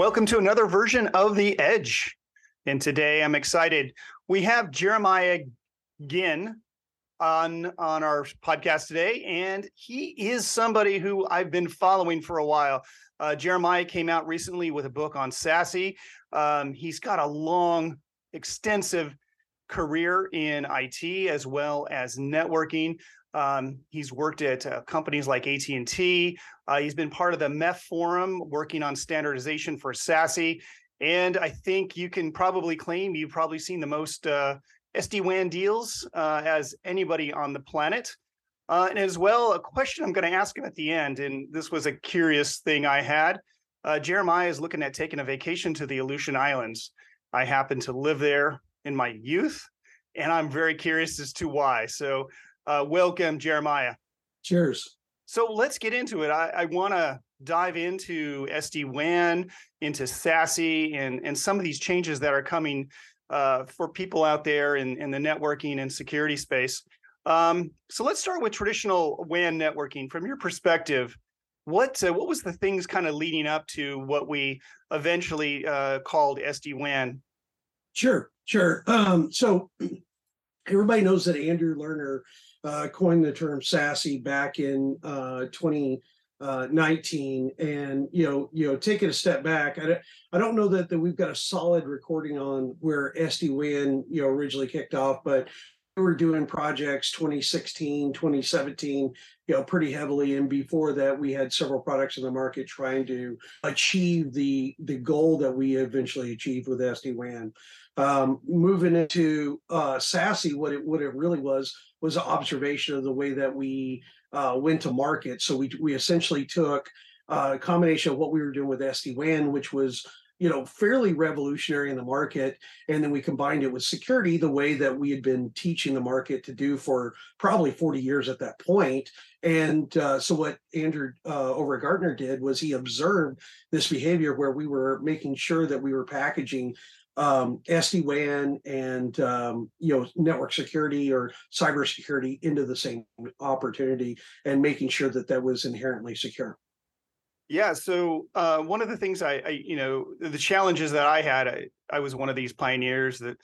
Welcome to another version of The Edge. And today I'm excited. We have Jeremiah Ginn on on our podcast today, and he is somebody who I've been following for a while. Uh, Jeremiah came out recently with a book on SASE. Um, he's got a long, extensive career in IT as well as networking. Um, he's worked at uh, companies like AT&T. Uh, he's been part of the MEF forum working on standardization for SASE. And I think you can probably claim you've probably seen the most uh, SD-WAN deals uh, as anybody on the planet. Uh, and as well, a question I'm going to ask him at the end, and this was a curious thing I had. Uh, Jeremiah is looking at taking a vacation to the Aleutian Islands. I happen to live there in my youth, and I'm very curious as to why. So uh, welcome, Jeremiah. Cheers. So let's get into it. I, I want to dive into SD-WAN, into SASE, and, and some of these changes that are coming uh, for people out there in, in the networking and security space. Um, so let's start with traditional WAN networking. From your perspective, what uh, what was the things kind of leading up to what we eventually uh, called SD-WAN? Sure, sure. Um, so everybody knows that Andrew Lerner uh, coined the term SASE back in uh, 2019, and you know, you know, taking a step back, I don't, I don't know that that we've got a solid recording on where SD WAN you know originally kicked off, but we were doing projects 2016, 2017, you know, pretty heavily, and before that, we had several products in the market trying to achieve the the goal that we eventually achieved with SD WAN. Um, moving into uh, SASE, what it what it really was was an observation of the way that we uh, went to market. So we we essentially took uh, a combination of what we were doing with SD WAN, which was you know fairly revolutionary in the market, and then we combined it with security, the way that we had been teaching the market to do for probably 40 years at that point. And uh, so what Andrew uh, over at Gartner did was he observed this behavior where we were making sure that we were packaging um, SD-WAN and um, you know network security or cybersecurity into the same opportunity and making sure that that was inherently secure. Yeah. So uh, one of the things I, I, you know, the challenges that I had, I, I was one of these pioneers that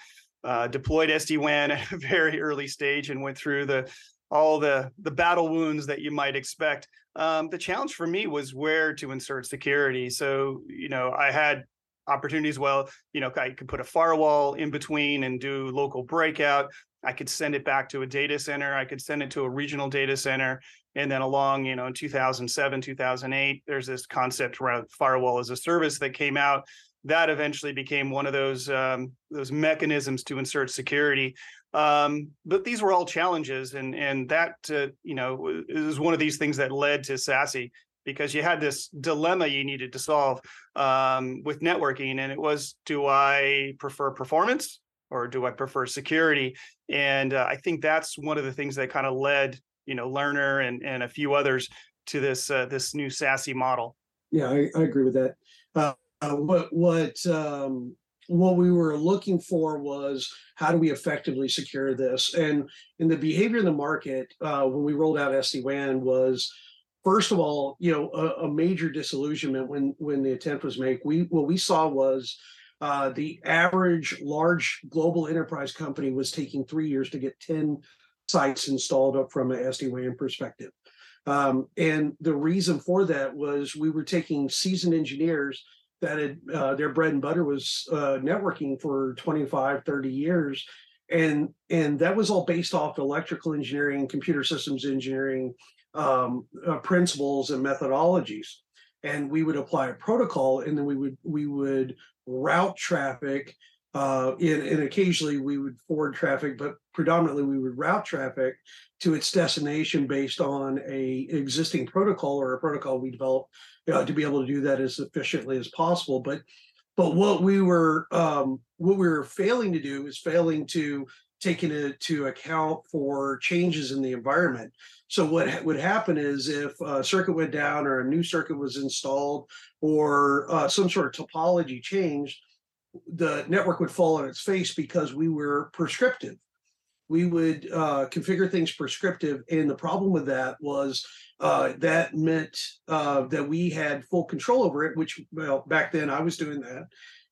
uh, deployed SD-WAN at a very early stage and went through the all the the battle wounds that you might expect. Um, the challenge for me was where to insert security. So you know, I had opportunities. Well, you know, I could put a firewall in between and do local breakout. I could send it back to a data center. I could send it to a regional data center. And then along, you know, in 2007, 2008, there's this concept around firewall as a service that came out. That eventually became one of those um, those mechanisms to insert security. Um, but these were all challenges, and and that uh, you know is one of these things that led to SASE because you had this dilemma you needed to solve um, with networking, and it was: do I prefer performance or do I prefer security? And uh, I think that's one of the things that kind of led, you know, Lerner and and a few others to this uh, this new SASE model. Yeah, I, I agree with that. Uh, what what um, what we were looking for was how do we effectively secure this? And in the behavior in the market, uh, when we rolled out SD WAN was first of all, you know, a, a, major disillusionment when when the attempt was made. We what we saw was uh, the average large global enterprise company was taking three years to get 10 sites installed up from an SD-WAN perspective. Um, and the reason for that was we were taking seasoned engineers that had uh, their bread and butter was uh, networking for 25, 30 years. And, and that was all based off electrical engineering, computer systems engineering, um, uh, principles and methodologies. And we would apply a protocol and then we would we would route traffic uh, and, and, occasionally we would forward traffic but predominantly we would route traffic to its destination based on a existing protocol or a protocol we developed uh, to be able to do that as efficiently as possible. But but what we were um, what we were failing to do is failing to taking into account for changes in the environment. So what ha- would happen is if a circuit went down or a new circuit was installed or uh, some sort of topology changed, the network would fall on its face because we were prescriptive. we would uh, configure things prescriptive. And the problem with that was uh, that meant uh, that we had full control over it, which, well, back then I was doing that.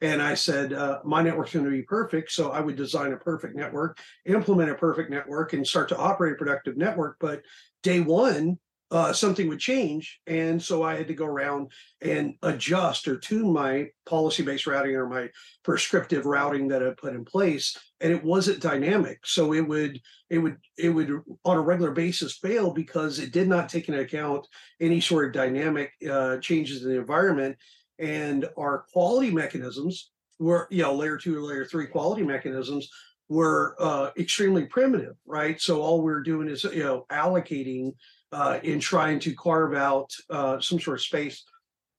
And I said, uh, my network's going to be perfect. So I would design a perfect network, implement a perfect network, and start to operate a productive network. But day one, uh, something would change. And so I had to go around and adjust or tune my policy based routing or my prescriptive routing that I put in place. And it wasn't dynamic. So it would, it would, it would on a regular basis fail because it did not take into account any sort of dynamic uh, changes in the environment. And our quality mechanisms were, you know, layer two or layer three quality mechanisms were uh, extremely primitive, right? So all we're doing is, you know, allocating uh, in trying to carve out uh, some sort of space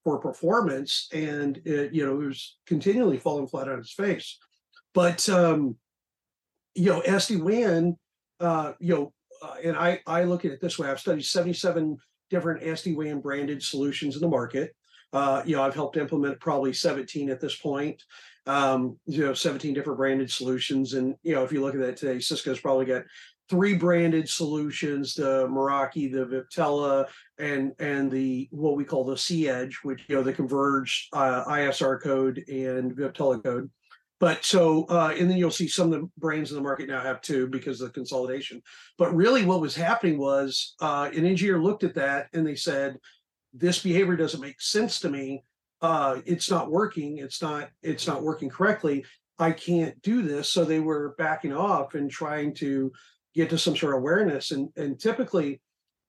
for performance, and it, you know, it was continually falling flat on its face. But um, you know, SD WAN, uh, you know, uh, and I I look at it this way: I've studied seventy seven different SD WAN branded solutions in the market. Uh, you know, I've helped implement probably 17 at this point. Um, you know, 17 different branded solutions. And, you know, if you look at that today, Cisco's probably got three branded solutions: the Meraki, the Viptela, and and the what we call the C Edge, which you know the converged uh, ISR code and Viptela code. But so uh, and then you'll see some of the brands in the market now have two because of the consolidation. But really, what was happening was uh, an engineer looked at that and they said, "This behavior doesn't make sense to me. Uh, it's not working. It's not. It's not working correctly." I can't do this. So they were backing off and trying to get to some sort of awareness. And, and typically,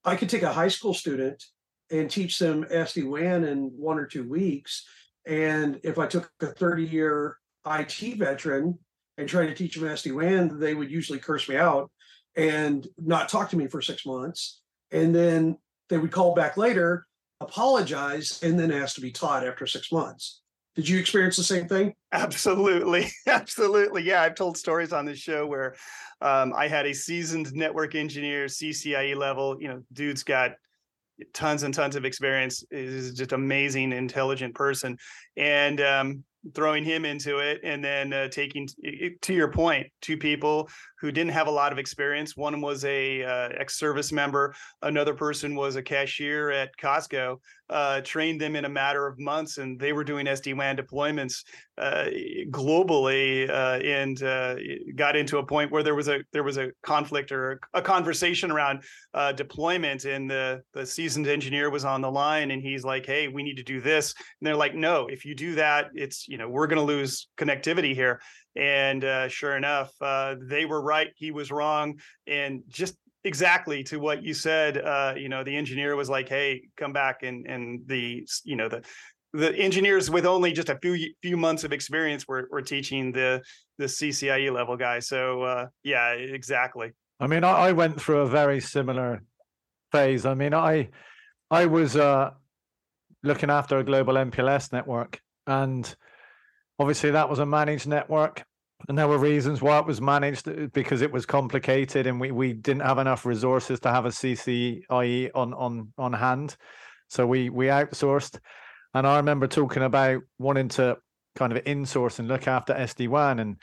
I could take a high school student and teach them SD WAN in one or two weeks. And if I took a 30 year IT veteran and tried to teach them SD WAN, they would usually curse me out and not talk to me for six months. And then they would call back later, apologize, and then ask to be taught after six months. Did you experience the same thing? Absolutely. Absolutely. Yeah. I've told stories on this show where um, I had a seasoned network engineer, CCIE level, you know, dude's got tons and tons of experience, is just amazing, intelligent person. And um, throwing him into it and then uh, taking to your point two people who didn't have a lot of experience. One was a uh, ex-service member. Another person was a cashier at costco uh, trained them in a matter of months and they were doing sd-wan deployments uh, globally uh, and uh, got into a point where there was a there was a conflict or a conversation around deployment and the the seasoned engineer was on the line and he's like hey we need to do this. And they're like no if you do that it's you know we're going to lose connectivity here and uh, sure enough uh, they were right he was wrong and just exactly to what you said uh, you know the engineer was like hey come back and and the you know the the engineers with only just a few few months of experience were, were teaching the the CCIE level guy so uh, yeah exactly. I mean I, I went through a very similar phase. I mean i i was uh looking after a global MPLS network and obviously that was a managed network. And there were reasons why it was managed uh, because it was complicated and we, we didn't have enough resources to have a CCIE on on on hand. So we we outsourced. And I remember talking about wanting to kind of insource and look after SD-WAN and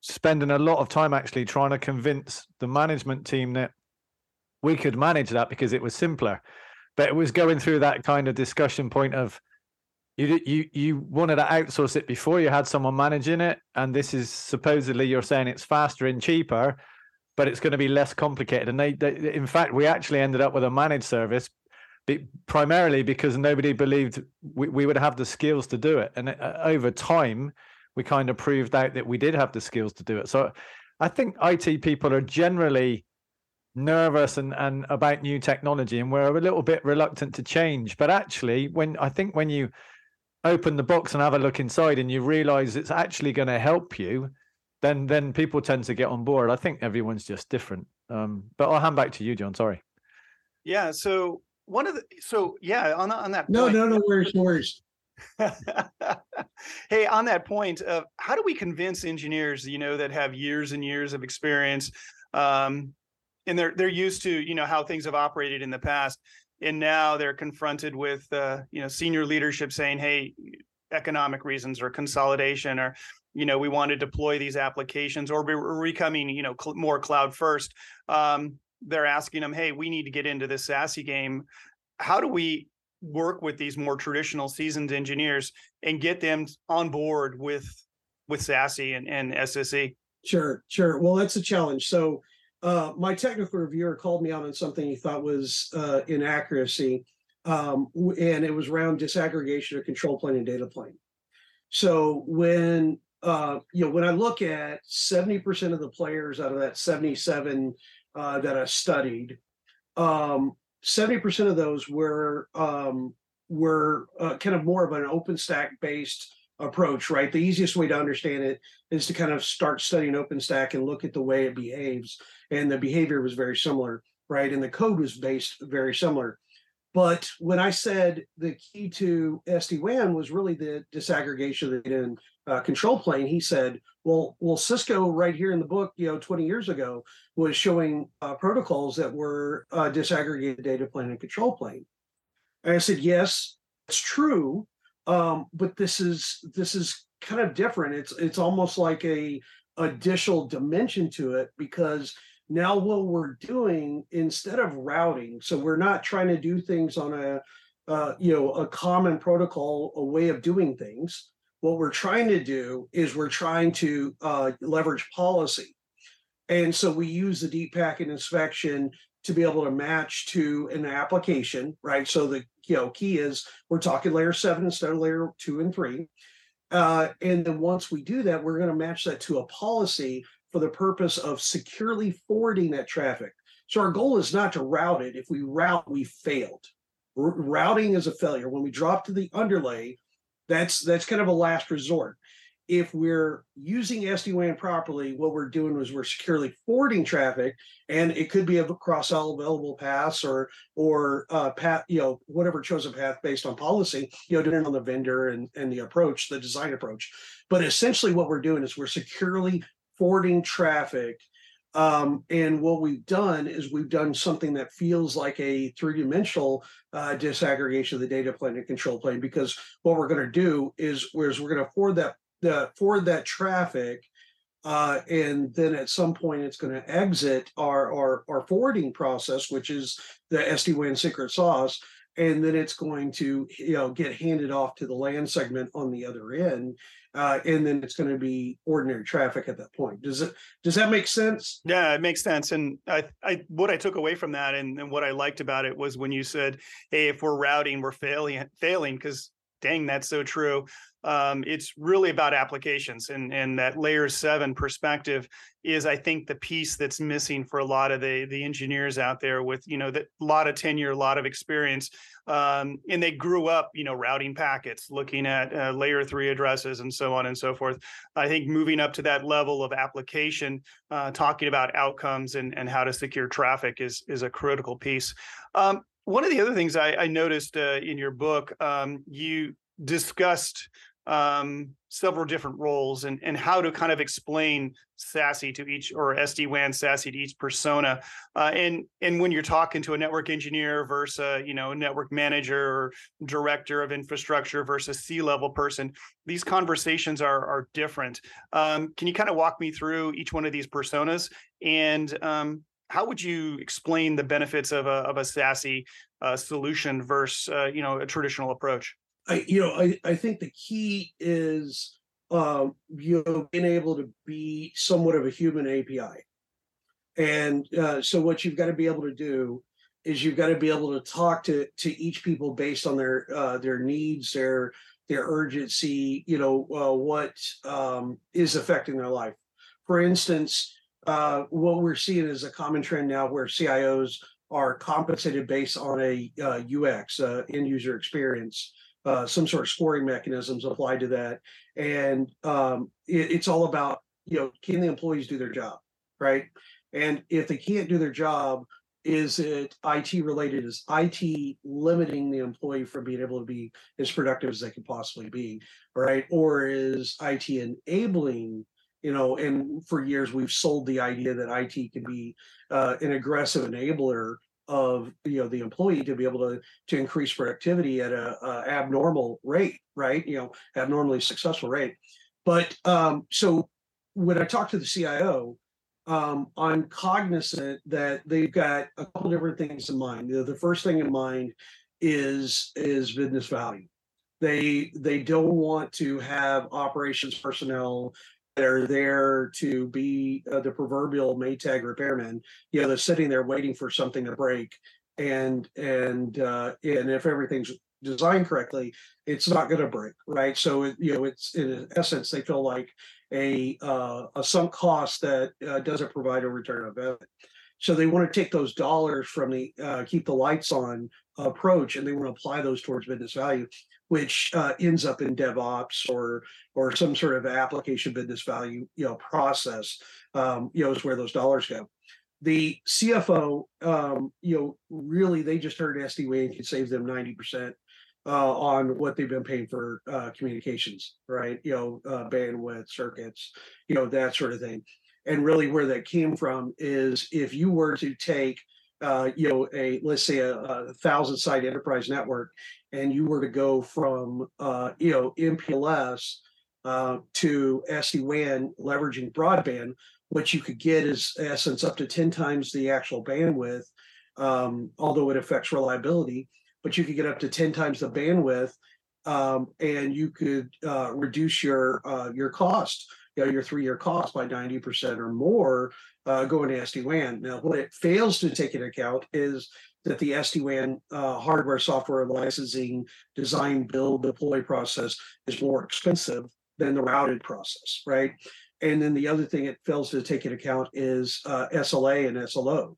spending a lot of time actually trying to convince the management team that we could manage that because it was simpler. But it was going through that kind of discussion point of you you you wanted to outsource it before you had someone managing it, and this is supposedly you're saying it's faster and cheaper, but it's going to be less complicated. And they, they in fact, we actually ended up with a managed service, primarily because nobody believed we, we would have the skills to do it. And uh, over time, we kind of proved out that we did have the skills to do it. So I think IT people are generally nervous and, and about new technology and we're a little bit reluctant to change but actually when i think when you open the box and have a look inside and you realize it's actually going to help you then then people tend to get on board. I think everyone's just different. Um, but i'll hand back to you john. Sorry. Yeah so one of the so yeah on, on that no point, no no worries no worries. Hey on that point of how do we convince engineers you know that have years and years of experience um, and they're they're used to you know how things have operated in the past and now they're confronted with uh, you know senior leadership saying hey economic reasons or consolidation or you know, we want to deploy these applications or we're becoming, you know, cl- more cloud first. Um, they're asking them, hey, we need to get into this SASE game. How do we work with these more traditional seasoned engineers and get them on board with with SASE and, and SSE? Sure, sure. Well, that's a challenge. So uh, my technical reviewer called me out on something he thought was uh, inaccuracy, um, and it was around disaggregation of control plane and data plane. So when uh, you know when I look at seventy percent of the players out of that seventy-seven uh, that I studied, um, seventy percent of those were um, were uh, kind of more of an OpenStack based approach, right? The easiest way to understand it is to kind of start studying OpenStack and look at the way it behaves. And the behavior was very similar, right? And the code was based very similar. But when I said the key to SD WAN was really the disaggregation of the data and uh, control plane, he said, "Well, well, Cisco right here in the book, you know, 20 years ago was showing uh, protocols that were uh, disaggregated data plane and control plane." And I said, "Yes, it's true, um, but this is this is kind of different. It's it's almost like a additional dimension to it because now what we're doing instead of routing, so we're not trying to do things on a uh, you know a common protocol, a way of doing things. What we're trying to do is we're trying to uh, leverage policy, and so we use the deep packet inspection to be able to match to an application, right? So the you know key is we're talking layer seven instead of layer two and three. Uh, and then once we do that, we're going to match that to a policy for the purpose of securely forwarding that traffic. So our goal is not to route it. If we route, we failed. R- routing is a failure. When we drop to the underlay, that's that's kind of a last resort. If we're using SD-WAN properly, what we're doing is we're securely forwarding traffic, and it could be across all available paths or or uh, path, you know, whatever chosen path based on policy, you know, depending on the vendor and and the approach, the design approach. But essentially, what we're doing is we're securely forwarding traffic. Um, and what we've done is we've done something that feels like a three-dimensional uh, disaggregation of the data plane and control plane because what we're going to do is, whereas we're going to forward that the forward that traffic uh, and then at some point it's going to exit our, our our forwarding process, which is the SD-WAN secret sauce, and then it's going to you know get handed off to the LAN segment on the other end, uh, and then it's going to be ordinary traffic at that point. Does it does that make sense? Yeah, it makes sense. And I, I, what I took away from that, and, and what I liked about it was when you said, "Hey, if we're routing, we're failing, failing," because dang, that's so true. Um, it's really about applications, and and that layer seven perspective is, I think, the piece that's missing for a lot of the the engineers out there with you know that lot of tenure, a lot of experience, um, and they grew up, you know, routing packets, looking at uh, layer three addresses, and so on and so forth. I think moving up to that level of application, uh, talking about outcomes and and how to secure traffic is is a critical piece. Um, one of the other things I, I noticed uh, in your book, um, you discussed um, several different roles and, and how to kind of explain SASE to each or SD-WAN SASE to each persona. Uh, and and when you're talking to a network engineer versus a, you know network manager or director of infrastructure versus C-level person, these conversations are are different. Um, can you kind of walk me through each one of these personas and um, how would you explain the benefits of a of a SASE uh, solution versus uh, you know a traditional approach? I you know I I think the key is um, you know being able to be somewhat of a human API, and uh, so what you've got to be able to do is you've got to be able to talk to to each people based on their uh, their needs, their their urgency, you know uh, what um, is affecting their life. For instance, uh, what we're seeing is a common trend now where CIOs are compensated based on a uh, UX, uh, end user experience, uh, some sort of scoring mechanisms applied to that, and um, it, it's all about you know can the employees do their job, right? And if they can't do their job, is it IT related? Is IT limiting the employee from being able to be as productive as they can possibly be, right? Or is IT enabling you know, and for years we've sold the idea that IT can be uh, an aggressive enabler of you know the employee to be able to to increase productivity at a, a abnormal rate, right? You know, abnormally successful rate. But um, so when I talk to the CIO, um, I'm cognizant that they've got a couple different things in mind. The, the first thing in mind is is business value. They they don't want to have operations personnel are there to be uh, the proverbial Maytag repairman. You know, they're sitting there waiting for something to break, and and uh, and if everything's designed correctly, it's not going to break, right? So it, you know, it's in essence they feel like a uh, a sunk cost that uh, doesn't provide a return on investment. So they want to take those dollars from the uh, keep the lights on approach and they want to apply those towards business value, which uh, ends up in DevOps or or some sort of application business value you know process. Um, you know is where those dollars go. The CFO, um, you know, really they just heard SD-WAN can save them ninety percent uh, on what they've been paying for uh, communications, right? You know, uh, bandwidth, circuits, you know, that sort of thing. And really, where that came from is if you were to take, uh, you know, a let's say a, a thousand site enterprise network, and you were to go from, uh, you know, MPLS uh, to SD WAN leveraging broadband, what you could get is essence up to ten times the actual bandwidth, um, although it affects reliability but you could get up to 10 times the bandwidth um, and you could uh, reduce your uh, your cost, you know, your three-year cost by 90% or more uh, going to SD-WAN. Now, what it fails to take into account is that the SD-WAN uh, hardware, software licensing, design, build, deploy process is more expensive than the routed process, right? And then the other thing it fails to take into account is uh, SLA and SLO,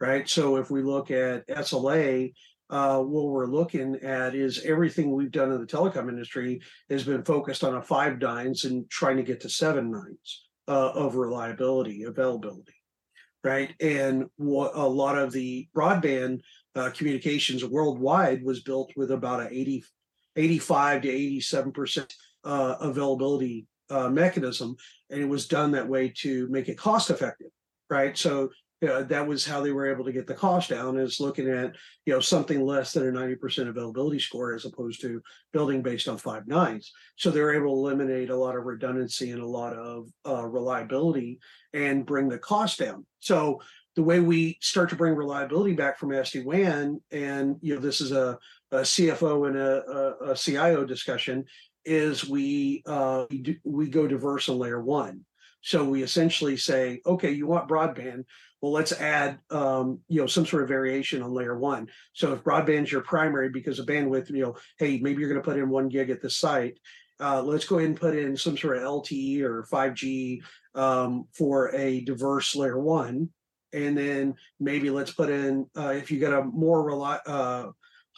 right? So if we look at SLA, uh, what we're looking at is everything we've done in the telecom industry has been focused on a five nines and trying to get to seven nines uh, of reliability, availability, right? And what a lot of the broadband uh, communications worldwide was built with about a 80, 85 to 87 percent uh, availability uh, mechanism, and it was done that way to make it cost effective, right? So uh, that was how they were able to get the cost down is looking at you know something less than a 90% availability score as opposed to building based on five nines so they're able to eliminate a lot of redundancy and a lot of uh, reliability and bring the cost down so the way we start to bring reliability back from SD-WAN, and you know this is a, a CFO and a, a, a, CIO discussion, is we uh, we, do, we go diverse on layer one. So we essentially say, okay, you want broadband, well, let's add, um, you know, some sort of variation on layer one. So if broadband's your primary because of bandwidth, you know, hey, maybe you're going to put in one gig at the site. Uh, let's go ahead and put in some sort of LTE or 5G um, for a diverse layer one. And then maybe let's put in, uh, if you got a more rely, uh,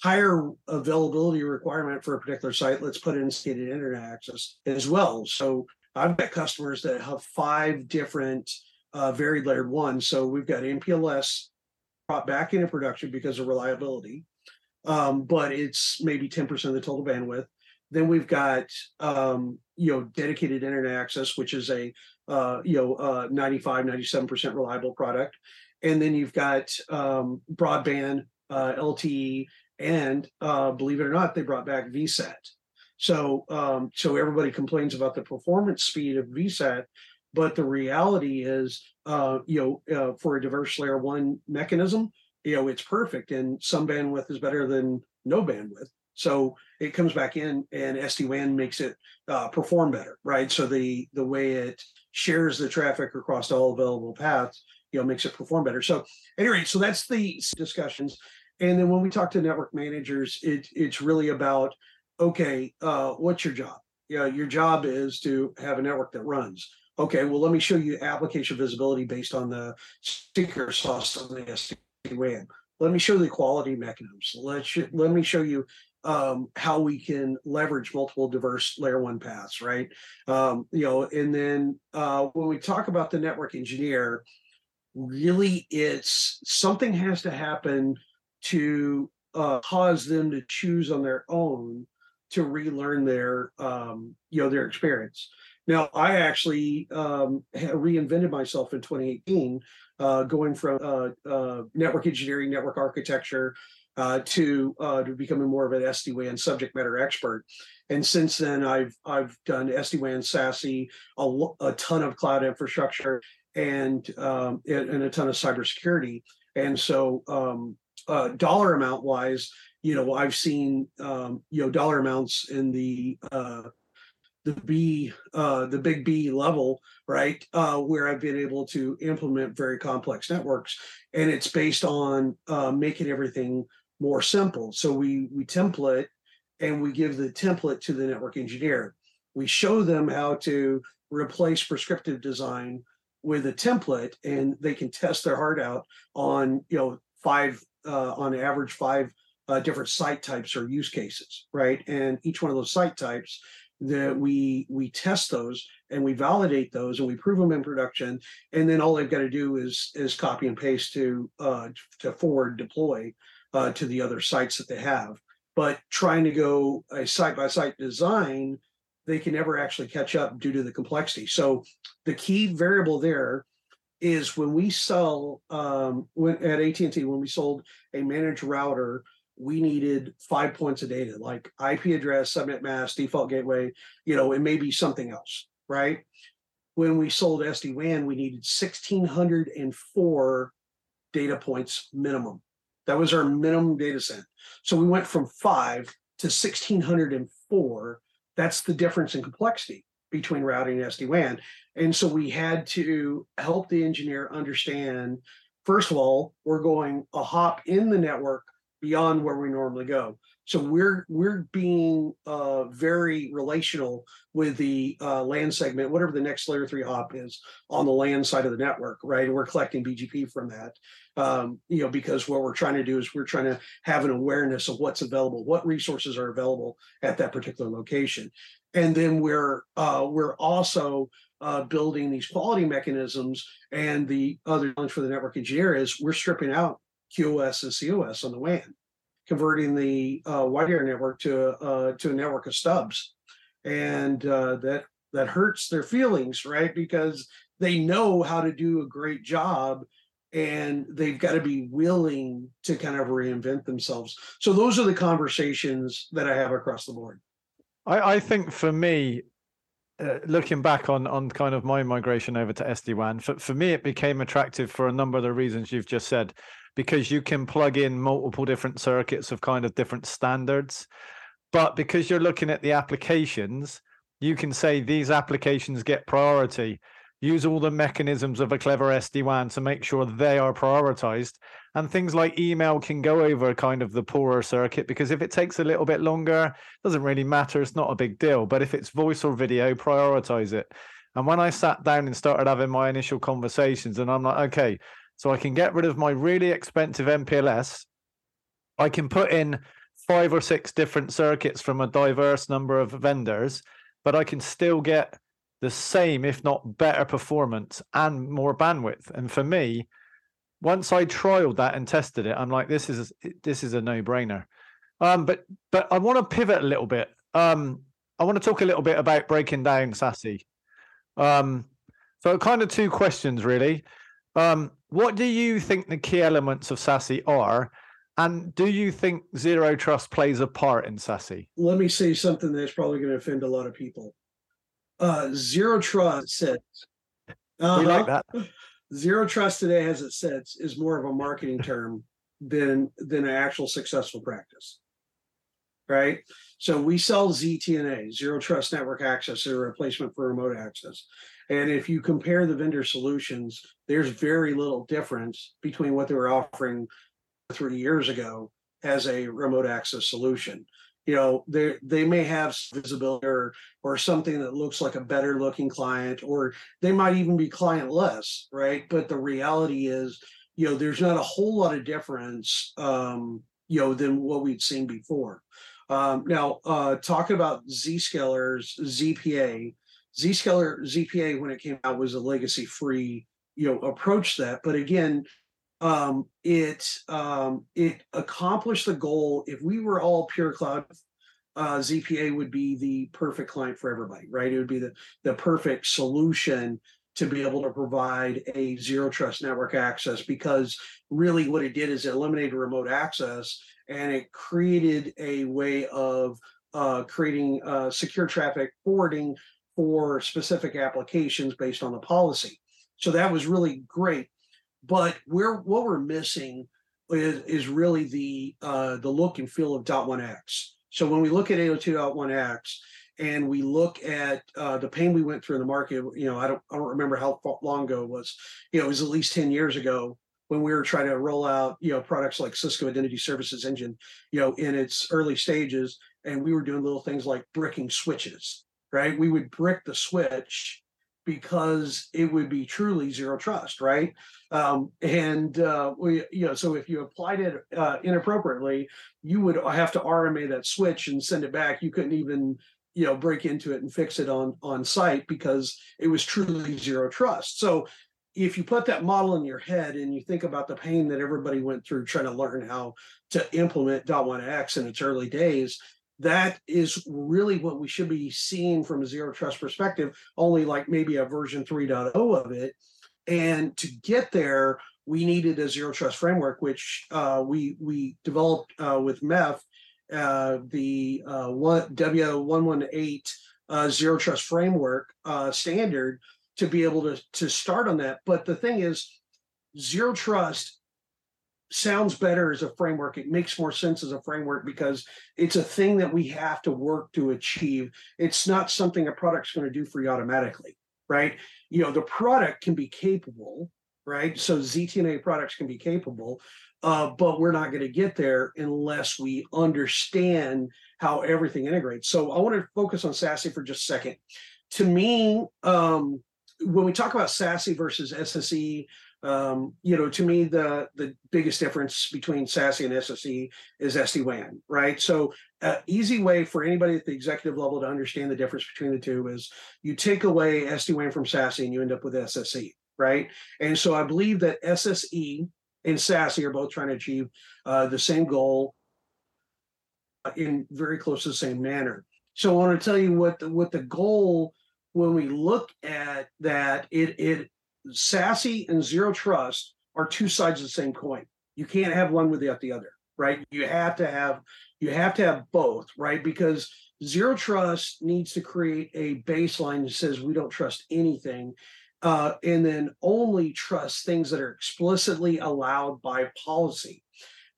higher availability requirement for a particular site, let's put in dedicated internet access as well. So I've got customers that have five different uh, varied layered one. So we've got MPLS brought back into production because of reliability, um, but it's maybe 10% of the total bandwidth. Then we've got um, you know dedicated internet access, which is a uh, you know uh, 95, 97% reliable product. And then you've got um, broadband, uh, LTE, and uh, believe it or not, they brought back VSAT. So um, so everybody complains about the performance speed of VSAT, but the reality is, uh, you know, uh, for a diverse layer one mechanism, you know, it's perfect, and some bandwidth is better than no bandwidth. So it comes back in, and SD WAN makes it uh, perform better, right? So the the way it shares the traffic across all available paths, you know, makes it perform better. So anyway, so that's the discussions. And then when we talk to network managers, it it's really about okay, uh, what's your job? Yeah, your job is to have a network that runs Okay, well, let me show you application visibility based on the secret sauce of the SD-WAN. Let me show the quality mechanisms. Let you, let me show you um, how we can leverage multiple diverse layer one paths, right? Um, you know, and then uh, when we talk about the network engineer, really it's something has to happen to uh, cause them to choose on their own to relearn their um, you know their experience. Now, I actually um, reinvented myself in 2018, uh, going from uh, uh, network engineering, network architecture, uh, to uh, to becoming more of an SD-WAN subject matter expert. And since then, I've I've done SD-WAN, SASE, a, a ton of cloud infrastructure, and um, and, a ton of cybersecurity. And so, um, uh, dollar amount wise, you know, I've seen um, you know dollar amounts in the the B, uh, the big B level, right? Uh, where I've been able to implement very complex networks, and it's based on uh, making everything more simple. So we we template, and we give the template to the network engineer. We show them how to replace prescriptive design with a template, and they can test their heart out on you know five uh, on average five uh, different site types or use cases, right? And each one of those site types that we we test those and we validate those and we prove them in production. And then all they've got to do is is copy and paste to uh to forward deploy uh to the other sites that they have. But trying to go a site by site design they can never actually catch up due to the complexity. So the key variable there is when we sell um when at AT&T when we sold a managed router we needed five points of data like IP address, subnet mask, default gateway, you know, it may be something else, right? When we sold SD WAN, we needed 1,604 data points minimum. That was our minimum data set. So we went from five to 1,604. That's the difference in complexity between routing and SD WAN. And so we had to help the engineer understand first of all, we're going a hop in the network beyond where we normally go. So we're we're being uh, very relational with the uh, LAN segment, whatever the next layer three hop is on the LAN side of the network, right? And we're collecting BGP from that, um, you know, because what we're trying to do is we're trying to have an awareness of what's available, what resources are available at that particular location, and then we're uh, we're also uh, building these quality mechanisms. And the other challenge for the network engineer is we're stripping out QoS and COS on the WAN, converting the uh, wide area network to uh, to a network of stubs, and uh, that that hurts their feelings, right? Because they know how to do a great job, and they've got to be willing to kind of reinvent themselves. So those are the conversations that I have across the board. I, I think for me, uh, looking back on on kind of my migration over to SD WAN, for, for me it became attractive for a number of the reasons you've just said because you can plug in multiple different circuits of kind of different standards. But because you're looking at the applications, you can say these applications get priority. Use all the mechanisms of a clever SD-WAN to make sure they are prioritized. And things like email can go over kind of the poorer circuit because if it takes a little bit longer, it doesn't really matter. It's not a big deal. But if it's voice or video, prioritize it. And when I sat down and started having my initial conversations, and I'm like, okay, so I can get rid of my really expensive MPLS. I can put in five or six different circuits from a diverse number of vendors, but I can still get the same, if not better performance and more bandwidth. And for me, once I trialed that and tested it, I'm like, this is this is a no-brainer. Um, but but I want to pivot a little bit. Um, I want to talk a little bit about breaking down SASE. Um, so kind of two questions really. Um, what do you think the key elements of SASE are? And do you think zero trust plays a part in SASE? Let me say something that's probably going to offend a lot of people. Uh, zero trust sits. Uh-huh. We like that. Zero trust today, as it sits, is more of a marketing term than than an actual successful practice. Right. So we sell ZTNA, zero trust network access, a replacement for remote access. And if you compare the vendor solutions, there's very little difference between what they were offering three years ago as a remote access solution. You know, they they may have visibility or or something that looks like a better looking client, or they might even be clientless, right? But the reality is, you know, there's not a whole lot of difference, um, you know, than what we'd seen before. Um, now, uh, talking about Zscaler's ZPA, Zscaler ZPA when it came out was a legacy free you know approach that. But again um it um it accomplished the goal if we were all pure cloud uh zpa would be the perfect client for everybody right? It would be the the perfect solution to be able to provide a zero trust network access because really what it did is it eliminated remote access and it created a way of uh, creating uh, secure traffic forwarding for specific applications based on the policy. So that was really great. But we're what we're missing is, is really the uh, the look and feel of dot one X. So when we look at 802.1x and we look at uh, the pain we went through in the market, you know, I don't I don't remember how long ago it was. You know, it was at least 10 years ago when we were trying to roll out, you know, products like Cisco Identity Services Engine, you know, in its early stages, and we were doing little things like bricking switches, right? We would brick the switch because it would be truly zero trust, right? Um, and uh, we, you know, so if you applied it uh, inappropriately, you would have to RMA that switch and send it back. You couldn't even, you know, break into it and fix it on on site because it was truly zero trust. So if you put that model in your head and you think about the pain that everybody went through trying to learn how to implement .1x in its early days, that is really what we should be seeing from a zero trust perspective, only like maybe a version 3.0 of it. And to get there, we needed a zero trust framework, which uh, we we developed uh, with MEF, uh, the uh, one W118 uh, zero trust framework uh, standard to be able to to start on that. But the thing is, zero trust sounds better as a framework. It makes more sense as a framework because it's a thing that we have to work to achieve. It's not something a product's going to do for you automatically, right? You know, the product can be capable, right? So ZTNA products can be capable, uh, but we're not going to get there unless we understand how everything integrates. So I want to focus on SASE for just a second. To me, um, when we talk about SASE versus SSE, um, you know, to me, the the biggest difference between SASE and SSE is SD-WAN, right? So, uh, easy way for anybody at the executive level to understand the difference between the two is you take away SD-WAN from SASE and you end up with SSE, right? And so, I believe that SSE and SASE are both trying to achieve uh, the same goal in very close to the same manner. So, I want to tell you what the, what the goal when we look at that, it it SASE and zero trust are two sides of the same coin. You can't have one without the other, right? You have to have you have to have both, right? Because zero trust needs to create a baseline that says we don't trust anything, uh, and then only trust things that are explicitly allowed by policy.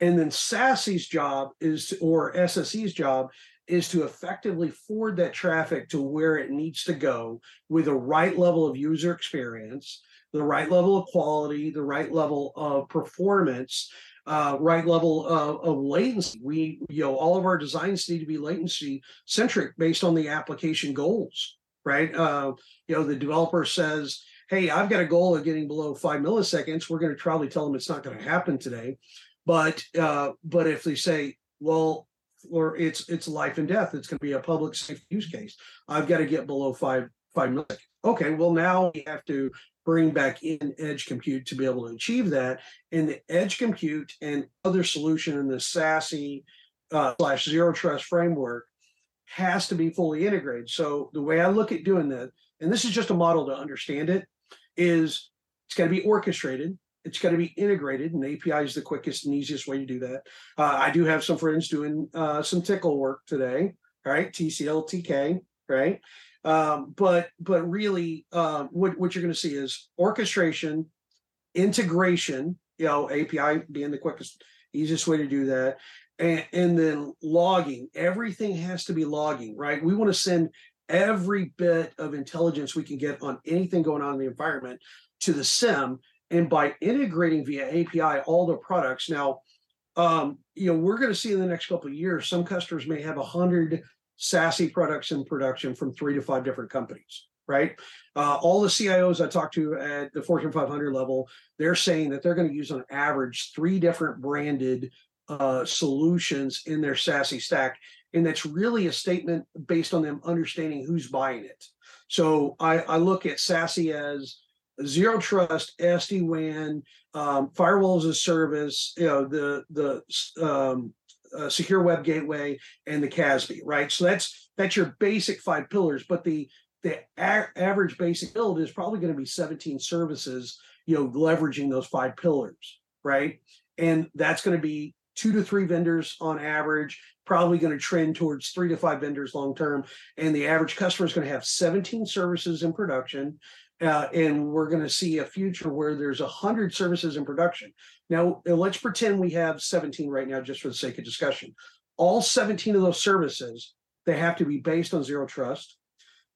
And then SASE's job is, to, or SSE's job is to effectively forward that traffic to where it needs to go with the right level of user experience, the right level of quality, the right level of performance, uh, right level of, of latency. We, you know, all of our designs need to be latency centric based on the application goals, right? Uh, you know, the developer says, hey, I've got a goal of getting below five milliseconds. We're going to probably tell them it's not going to happen today. But uh, but if they say, well, or it's it's life and death. It's going to be a public safety use case. I've got to get below five five milliseconds. Okay, well now we have to bring back in edge compute to be able to achieve that. And the edge compute and other solution in the SASE uh, slash zero trust framework has to be fully integrated. So the way I look at doing that, and this is just a model to understand it, is it's got to be orchestrated it's got to be integrated, and API is the quickest and easiest way to do that. Uh, I do have some friends doing uh, some tickle work today, right? TCL, TK, right? Um, but but really, uh, what what you're going to see is orchestration, integration. You know, API being the quickest, easiest way to do that, and, and then logging. Everything has to be logging, right? We want to send every bit of intelligence we can get on anything going on in the environment to the SIEM and by integrating via API all the products. Now, um, you know, we're going to see in the next couple of years, some customers may have a hundred SASE products in production from three to five different companies. Right. Uh, all the CIOs I talked to at the Fortune 500 level, they're saying that they're going to use on average three different branded uh, solutions in their SASE stack. And that's really a statement based on them understanding who's buying it. So I, I look at SASE as zero trust, SD WAN, um, firewall as a service, you know, the the um, uh, secure web gateway and the CASB, right? So that's that's your basic five pillars. But the the a- average basic build is probably going to be 17 services, you know, leveraging those five pillars, right? And that's going to be two to three vendors on average, probably going to trend towards three to five vendors long term. And the average customer is going to have 17 services in production. Uh, and we're going to see a future where there's a hundred services in production. Now, uh, let's pretend we have 17 right now, just for the sake of discussion. All 17 of those services, they have to be based on zero trust.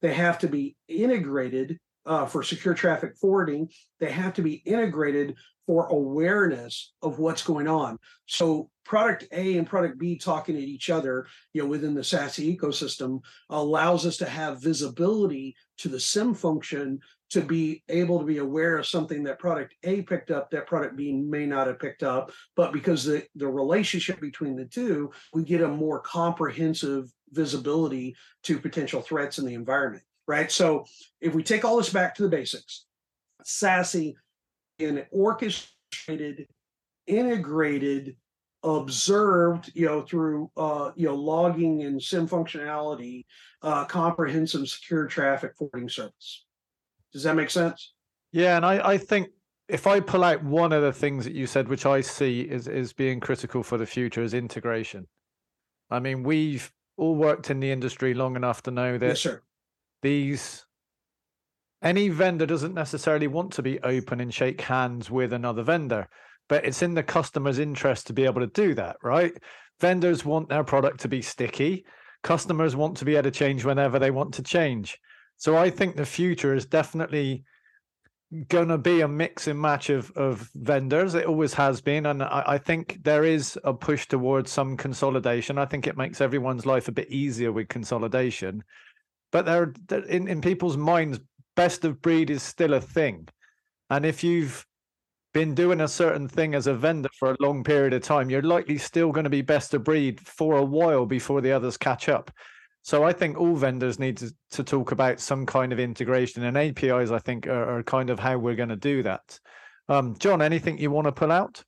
They have to be integrated uh, for secure traffic forwarding. They have to be integrated for awareness of what's going on. So product A and product B talking to each other, you know, within the SASE ecosystem allows us to have visibility to the SIEM function to be able to be aware of something that product A picked up that product B may not have picked up. But because the, the relationship between the two, we get a more comprehensive visibility to potential threats in the environment, right? So if we take all this back to the basics, SASE an orchestrated, integrated, observed, you know, through uh, you know, logging and SIEM functionality, uh, comprehensive secure traffic forwarding service. Does that make sense? Yeah, and I, I think if I pull out one of the things that you said, which I see is is being critical for the future, is integration. I mean, we've all worked in the industry long enough to know that Yes, these any vendor doesn't necessarily want to be open and shake hands with another vendor, but it's in the customer's interest to be able to do that, right? Vendors want their product to be sticky. Customers want to be able to change whenever they want to change. So I think the future is definitely going to be a mix and match of, of vendors. It always has been. And I, I think there is a push towards some consolidation. I think it makes everyone's life a bit easier with consolidation. But there, in, in people's minds, best of breed is still a thing. And if you've been doing a certain thing as a vendor for a long period of time, you're likely still going to be best of breed for a while before the others catch up. So I think all vendors need to, to talk about some kind of integration and APIs, I think, are, are kind of how we're going to do that. Um, John, anything you want to pull out?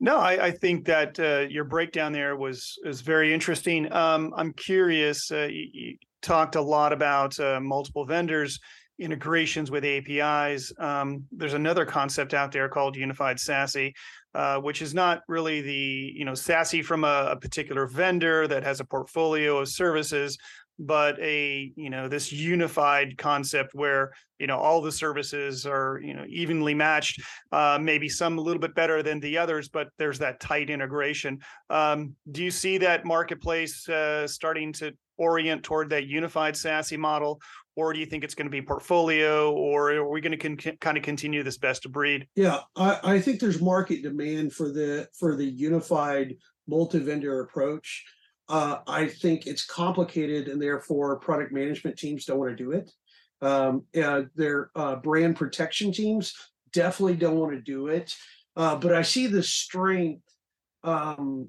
No, I, I think that uh, your breakdown there was is very interesting. Um, I'm curious. Uh, you, you, talked a lot about uh, multiple vendors, integrations with APIs. Um, there's another concept out there called unified SASE, uh, which is not really the you know SASE from a, a particular vendor that has a portfolio of services, but a you know this unified concept where you know all the services are you know evenly matched uh, maybe some a little bit better than the others but there's that tight integration um, do you see that marketplace uh, starting to orient toward that unified SASE model or do you think it's going to be portfolio or are we going to con- kind of continue this best of breed yeah I, I think there's market demand for the for the unified multi-vendor approach uh, I think it's complicated and therefore product management teams don't want to do it. Um, uh, their uh, brand protection teams definitely don't want to do it. Uh, but I see the strength. Um,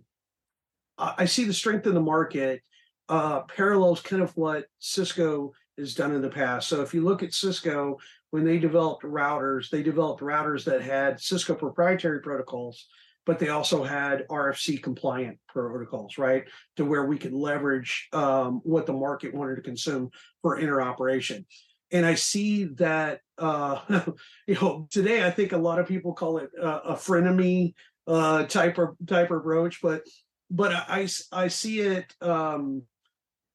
I see the strength in the market uh, parallels kind of what Cisco has done in the past. So if you look at Cisco, when they developed routers, they developed routers that had Cisco proprietary protocols but they also had RFC compliant protocols, right? To where we could leverage um, what the market wanted to consume for interoperation. And I see that, uh, you know, today I think a lot of people call it uh, a frenemy uh, type of type of approach, but but I I see it. Um,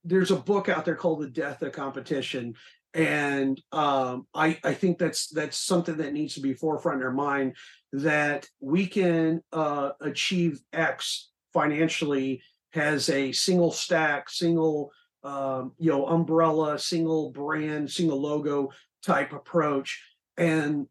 there's a book out there called The Death of Competition, and um, I I think that's that's something that needs to be forefront in our mind that we can uh, achieve X financially has a single stack, single um, you know umbrella, single brand, single logo type approach, and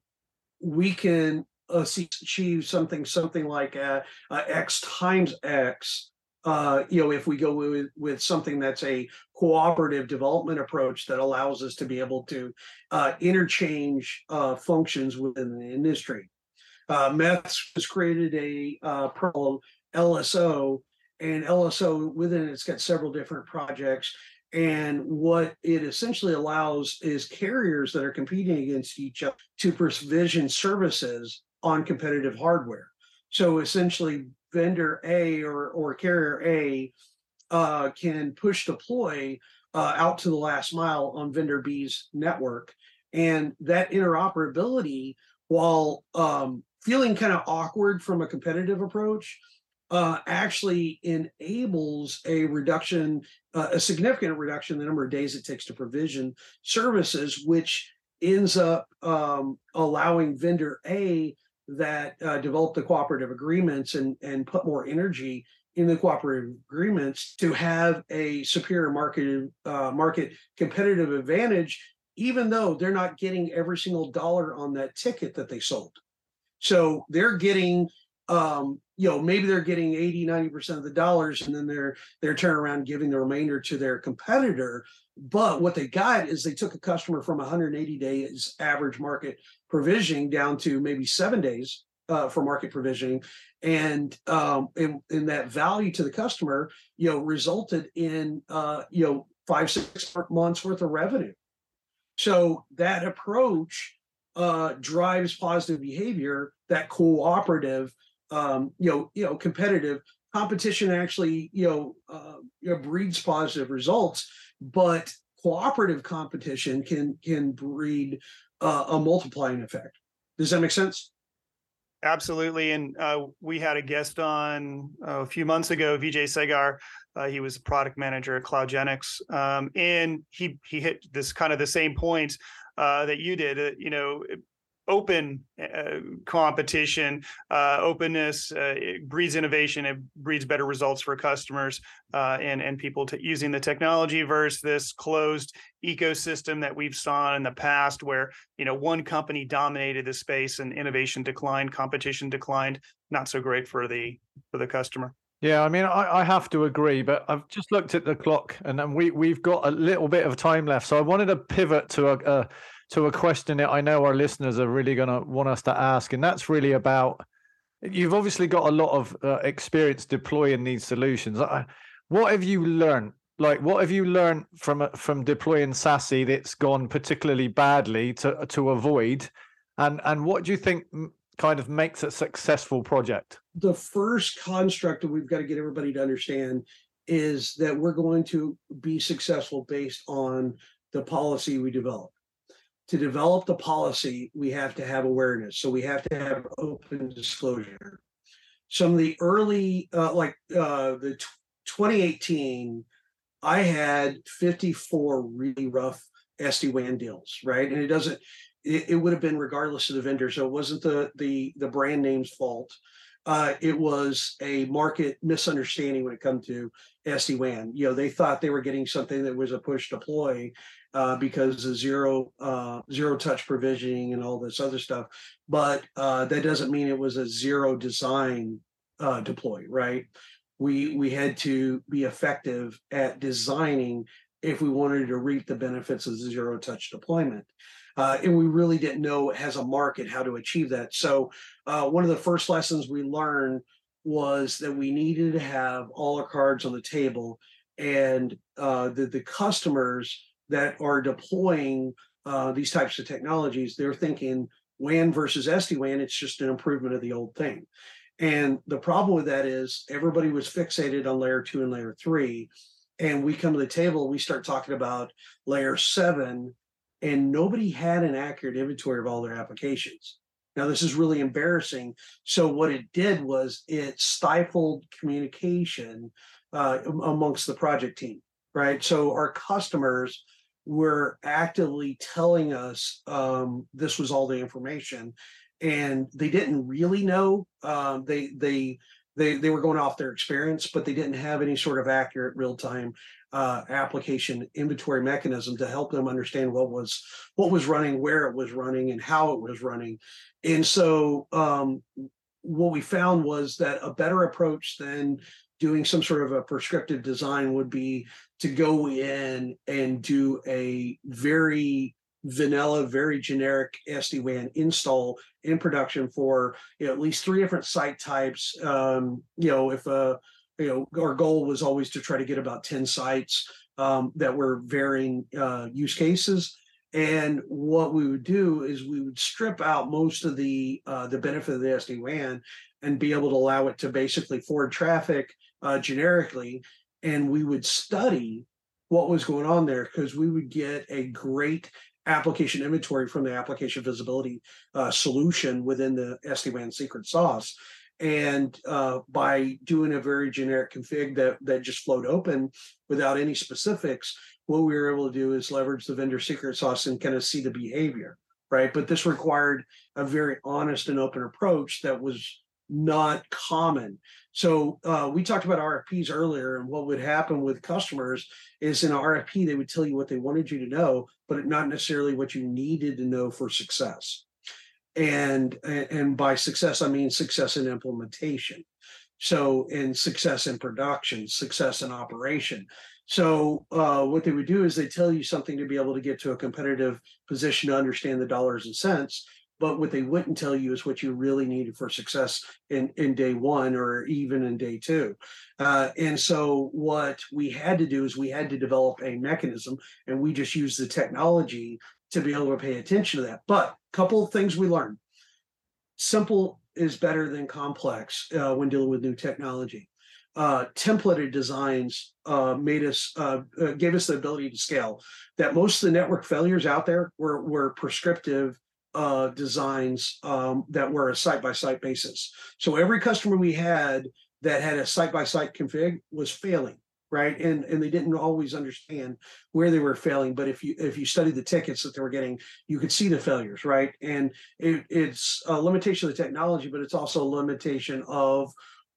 we can uh, achieve something something like a X times X. Uh, you know, if we go with, with something that's a cooperative development approach that allows us to be able to uh, interchange uh, functions within the industry. Uh, has created a uh, LSO, and LSO within it's got several different projects. And what it essentially allows is carriers that are competing against each other to provision services on competitive hardware. So essentially, vendor A or, or carrier A uh, can push deploy uh, out to the last mile on vendor B's network. And that interoperability, while um, feeling kind of awkward from a competitive approach uh, actually enables a reduction, uh, a significant reduction in the number of days it takes to provision services, which ends up um, allowing vendor A that uh, developed the cooperative agreements and and put more energy in the cooperative agreements to have a superior market uh, market competitive advantage, even though they're not getting every single dollar on that ticket that they sold. So they're getting um, you know, maybe they're getting 80, 90% of the dollars and then they're they're turning around giving the remainder to their competitor. But what they got is they took a customer from 180 days average market provisioning down to maybe seven days uh, for market provisioning. And um, in, in that value to the customer, you know, resulted in uh, you know, five, six months worth of revenue. So that approach uh, drives positive behavior, that cooperative um, you know, you know, competitive competition actually, you know, uh, you know, breeds positive results, but cooperative competition can can breed uh, a multiplying effect. Does that make sense? Absolutely. And uh, we had a guest on uh, a few months ago, Vijay Segar. Uh, he was a product manager at CloudGenix. Um, and he he hit this kind of the same point uh, that you did. Uh, you know, open uh, competition, uh, openness uh, breeds innovation. It breeds better results for customers uh, and and people to using the technology versus this closed ecosystem that we've saw in the past, where you know one company dominated the space and innovation declined, competition declined. Not so great for the for the customer. Yeah, I mean, I, I have to agree, but I've just looked at the clock, and then we we've got a little bit of time left. So I wanted to pivot to a, a to a question that I know our listeners are really going to want us to ask, and that's really about. You've obviously got a lot of uh, experience deploying these solutions. What have you learned? Like, what have you learned from uh, from deploying SASE that's gone particularly badly to to avoid, and and what do you think kind of makes a successful project? The first construct that we've got to get everybody to understand is that we're going to be successful based on the policy we develop to develop the policy, we have to have awareness. So we have to have open disclosure. Some of the early, uh, like uh, the t- 2018, I had 54 really rough SD WAN deals, right? And it doesn't, it, it would have been regardless of the vendor. So it wasn't the the the brand name's fault. Uh, it was a market misunderstanding when it come to SD WAN. You know, they thought they were getting something that was a push deploy, uh, because of zero uh, zero touch provisioning and all this other stuff. But uh, that doesn't mean it was a zero design uh, deploy, right? We we had to be effective at designing if we wanted to reap the benefits of zero touch deployment. Uh, and we really didn't know as a market how to achieve that. So uh, one of the first lessons we learned was that we needed to have all our cards on the table and the, the customers that are deploying uh, these types of technologies, they're thinking WAN versus SD WAN, it's just an improvement of the old thing. And the problem with that is everybody was fixated on layer two and layer three. And we come to the table, we start talking about layer seven, and nobody had an accurate inventory of all their applications. Now, this is really embarrassing. So, what it did was it stifled communication uh, amongst the project team, right? So, our customers were actively telling us um, this was all the information, and they didn't really know. Um, they they they they were going off their experience, but they didn't have any sort of accurate real time uh, application inventory mechanism to help them understand what was what was running, where it was running, and how it was running. And so um, what we found was that a better approach than doing some sort of a prescriptive design would be to go in and do a very vanilla, very generic SD-WAN install in production for you know, at least three different site types. Um, you know, if a you know, our goal was always to try to get about 10 sites um, that were varying uh, use cases. And what we would do is we would strip out most of the uh, the benefit of the SD-WAN and be able to allow it to basically forward traffic uh, generically, and we would study what was going on there because we would get a great application inventory from the application visibility uh, solution within the SD-WAN secret sauce. And uh, by doing a very generic config that that just flowed open without any specifics, what we were able to do is leverage the vendor secret sauce and kind of see the behavior, right? But this required a very honest and open approach that was not common. So uh, we talked about RFPs earlier, and what would happen with customers is in an RFP they would tell you what they wanted you to know, but not necessarily what you needed to know for success. And and by success I mean success in implementation. So in success in production, success in operation. So uh, what they would do is they tell you something to be able to get to a competitive position to understand the dollars and cents. But what they wouldn't tell you is what you really needed for success in, in day one or even in day two. Uh, and so what we had to do is we had to develop a mechanism and we just used the technology to be able to pay attention to that. But a couple of things we learned. Simple is better than complex uh, when dealing with new technology. Uh, templated designs uh, made us uh, uh, gave us the ability to scale. That most of the network failures out there were were prescriptive uh, designs um, that were a site by site basis. So every customer we had that had a site by site config was failing, right? And and they didn't always understand where they were failing. But if you if you studied the tickets that they were getting, you could see the failures, right? And it, it's a limitation of the technology, but it's also a limitation of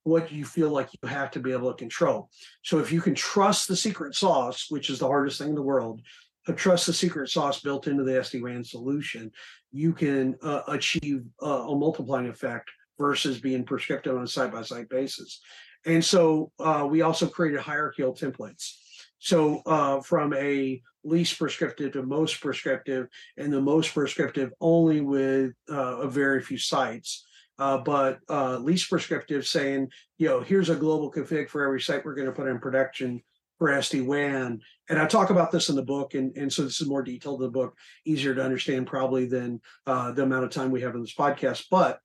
what you feel like you have to be able to control. So if you can trust the secret sauce, which is the hardest thing in the world, uh, trust the secret sauce built into the SD-WAN solution, you can uh, achieve uh, a multiplying effect versus being prescriptive on a side-by-side basis. And so uh, we also created hierarchical templates. So uh, from a least prescriptive to most prescriptive, and the most prescriptive only with uh, a very few sites. Uh, but uh, least prescriptive saying, you know, here's a global config for every site we're going to put in production for SD-WAN. And I talk about this in the book, and, and so this is more detailed in the book, easier to understand probably than uh, the amount of time we have in this podcast. But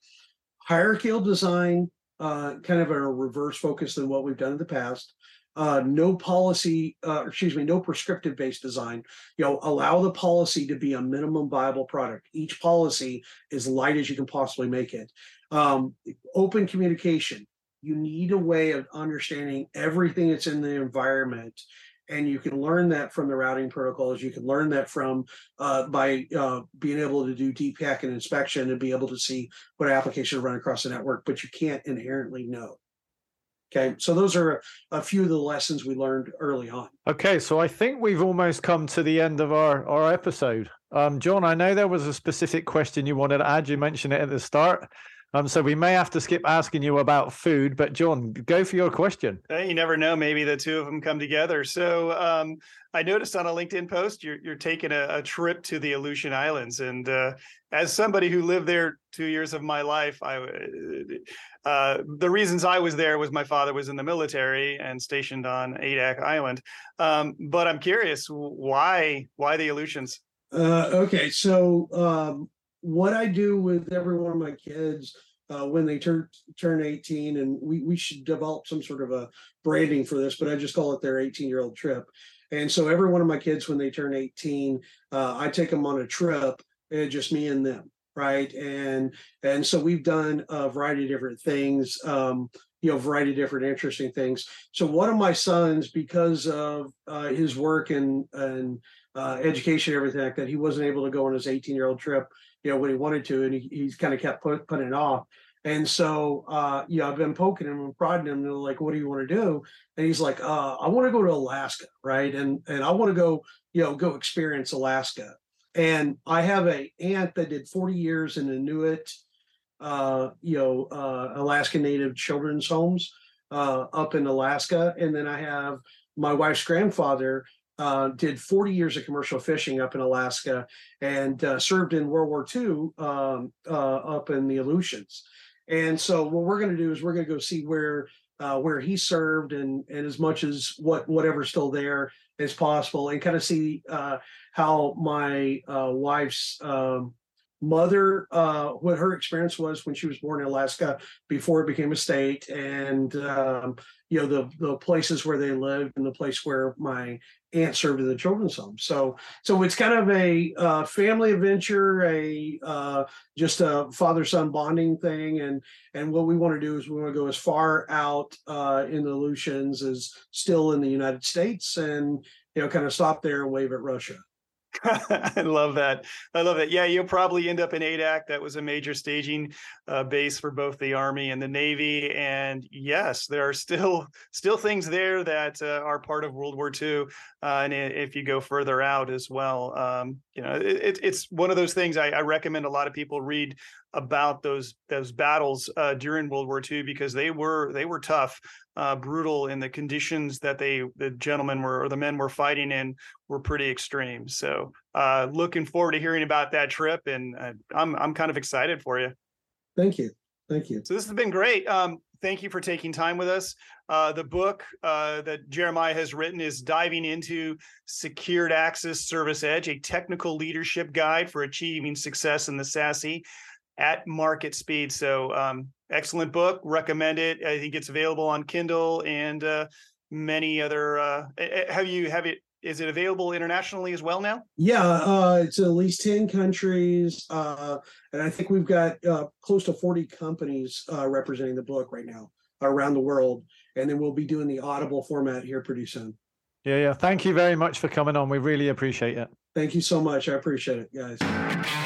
hierarchical design, uh, kind of a reverse focus than what we've done in the past. Uh, no policy, uh, excuse me, no prescriptive based design. You know, allow the policy to be a minimum viable product. Each policy is light as you can possibly make it. Um, open communication. You need a way of understanding everything that's in the environment and you can learn that from the routing protocols. You can learn that from uh, by uh, being able to do deep packet inspection and be able to see what applications run across the network, but you can't inherently know. Okay, so those are a few of the lessons we learned early on. Okay, so I think we've almost come to the end of our, our episode. Um, John, I know there was a specific question you wanted to add. You mentioned it at the start. Um, so we may have to skip asking you about food, but John, go for your question. You never know. Maybe the two of them come together. So um, I noticed on a LinkedIn post you're you're taking a, a trip to the Aleutian Islands, and uh, as somebody who lived there two years of my life, I uh, the reasons I was there was my father was in the military and stationed on Adak Island. Um, but I'm curious why why the Aleutians? Uh, okay, so um, what I do with every one of my kids uh, when they turn turn 18, and we we should develop some sort of a branding for this, but I just call it their 18 year old trip. And so every one of my kids, when they turn 18, uh, I take them on a trip, and just me and them, right? And and so we've done a variety of different things. Um, you know, variety of different interesting things. So one of my sons, because of uh, his work and and uh, education, everything like that, he wasn't able to go on his 18 year old trip you know, when he wanted to, and he, he's kind of kept put, putting it off. And so, uh, yeah, I've been poking him and prodding him, and like, what do you want to do? And he's like, uh, I want to go to Alaska, right? And and I want to go, you know, go experience Alaska. And I have a aunt that did 40 years in Inuit, uh, you know, uh, Alaska Native children's homes uh, up in Alaska, and then I have my wife's grandfather uh, did 40 years of commercial fishing up in Alaska and uh, served in World War II um, uh, up in the Aleutians. And so what we're going to do is we're going to go see where uh, where he served and and as much as what whatever's still there as possible and kind of see uh, how my wife's um, mother, uh, what her experience was when she was born in Alaska before it became a state, and um, you know the the places where they lived and the place where my aunt served in the children's home. So so it's kind of a uh, family adventure, a uh, just a father son bonding thing, and and what we want to do is we want to go as far out uh, in the Aleutians as still in the United States, and you know kind of stop there and wave at Russia. I love that. I love it. Yeah, you'll probably end up in Adak. That was a major staging uh, base for both the Army and the Navy. And yes, there are still still things there that uh, are part of World War II. Uh, and if you go further out as well, um, you know, it, it's one of those things I, I, recommend a lot of people read about those those battles uh, during World War II because they were they were tough, uh, brutal, and the conditions that they the gentlemen were or the men were fighting in were pretty extreme. So, uh, looking forward to hearing about that trip, and uh, I'm I'm kind of excited for you. Thank you, thank you. So this has been great. Um, thank you for taking time with us. Uh, the book uh, that Jeremiah has written is diving into Secured Access Service Edge, a technical leadership guide for achieving success in the SASE at market speed. So um, excellent book. Recommend it. I think it's available on Kindle and uh, many other. Uh, have you have it? Is it available internationally as well now? Yeah, uh, it's at least ten countries, uh, and I think we've got uh, close to forty companies uh, representing the book right now around the world. And then we'll be doing the Audible format here pretty soon. Yeah, yeah. Thank you very much for coming on. We really appreciate it. Thank you so much. I appreciate it, guys.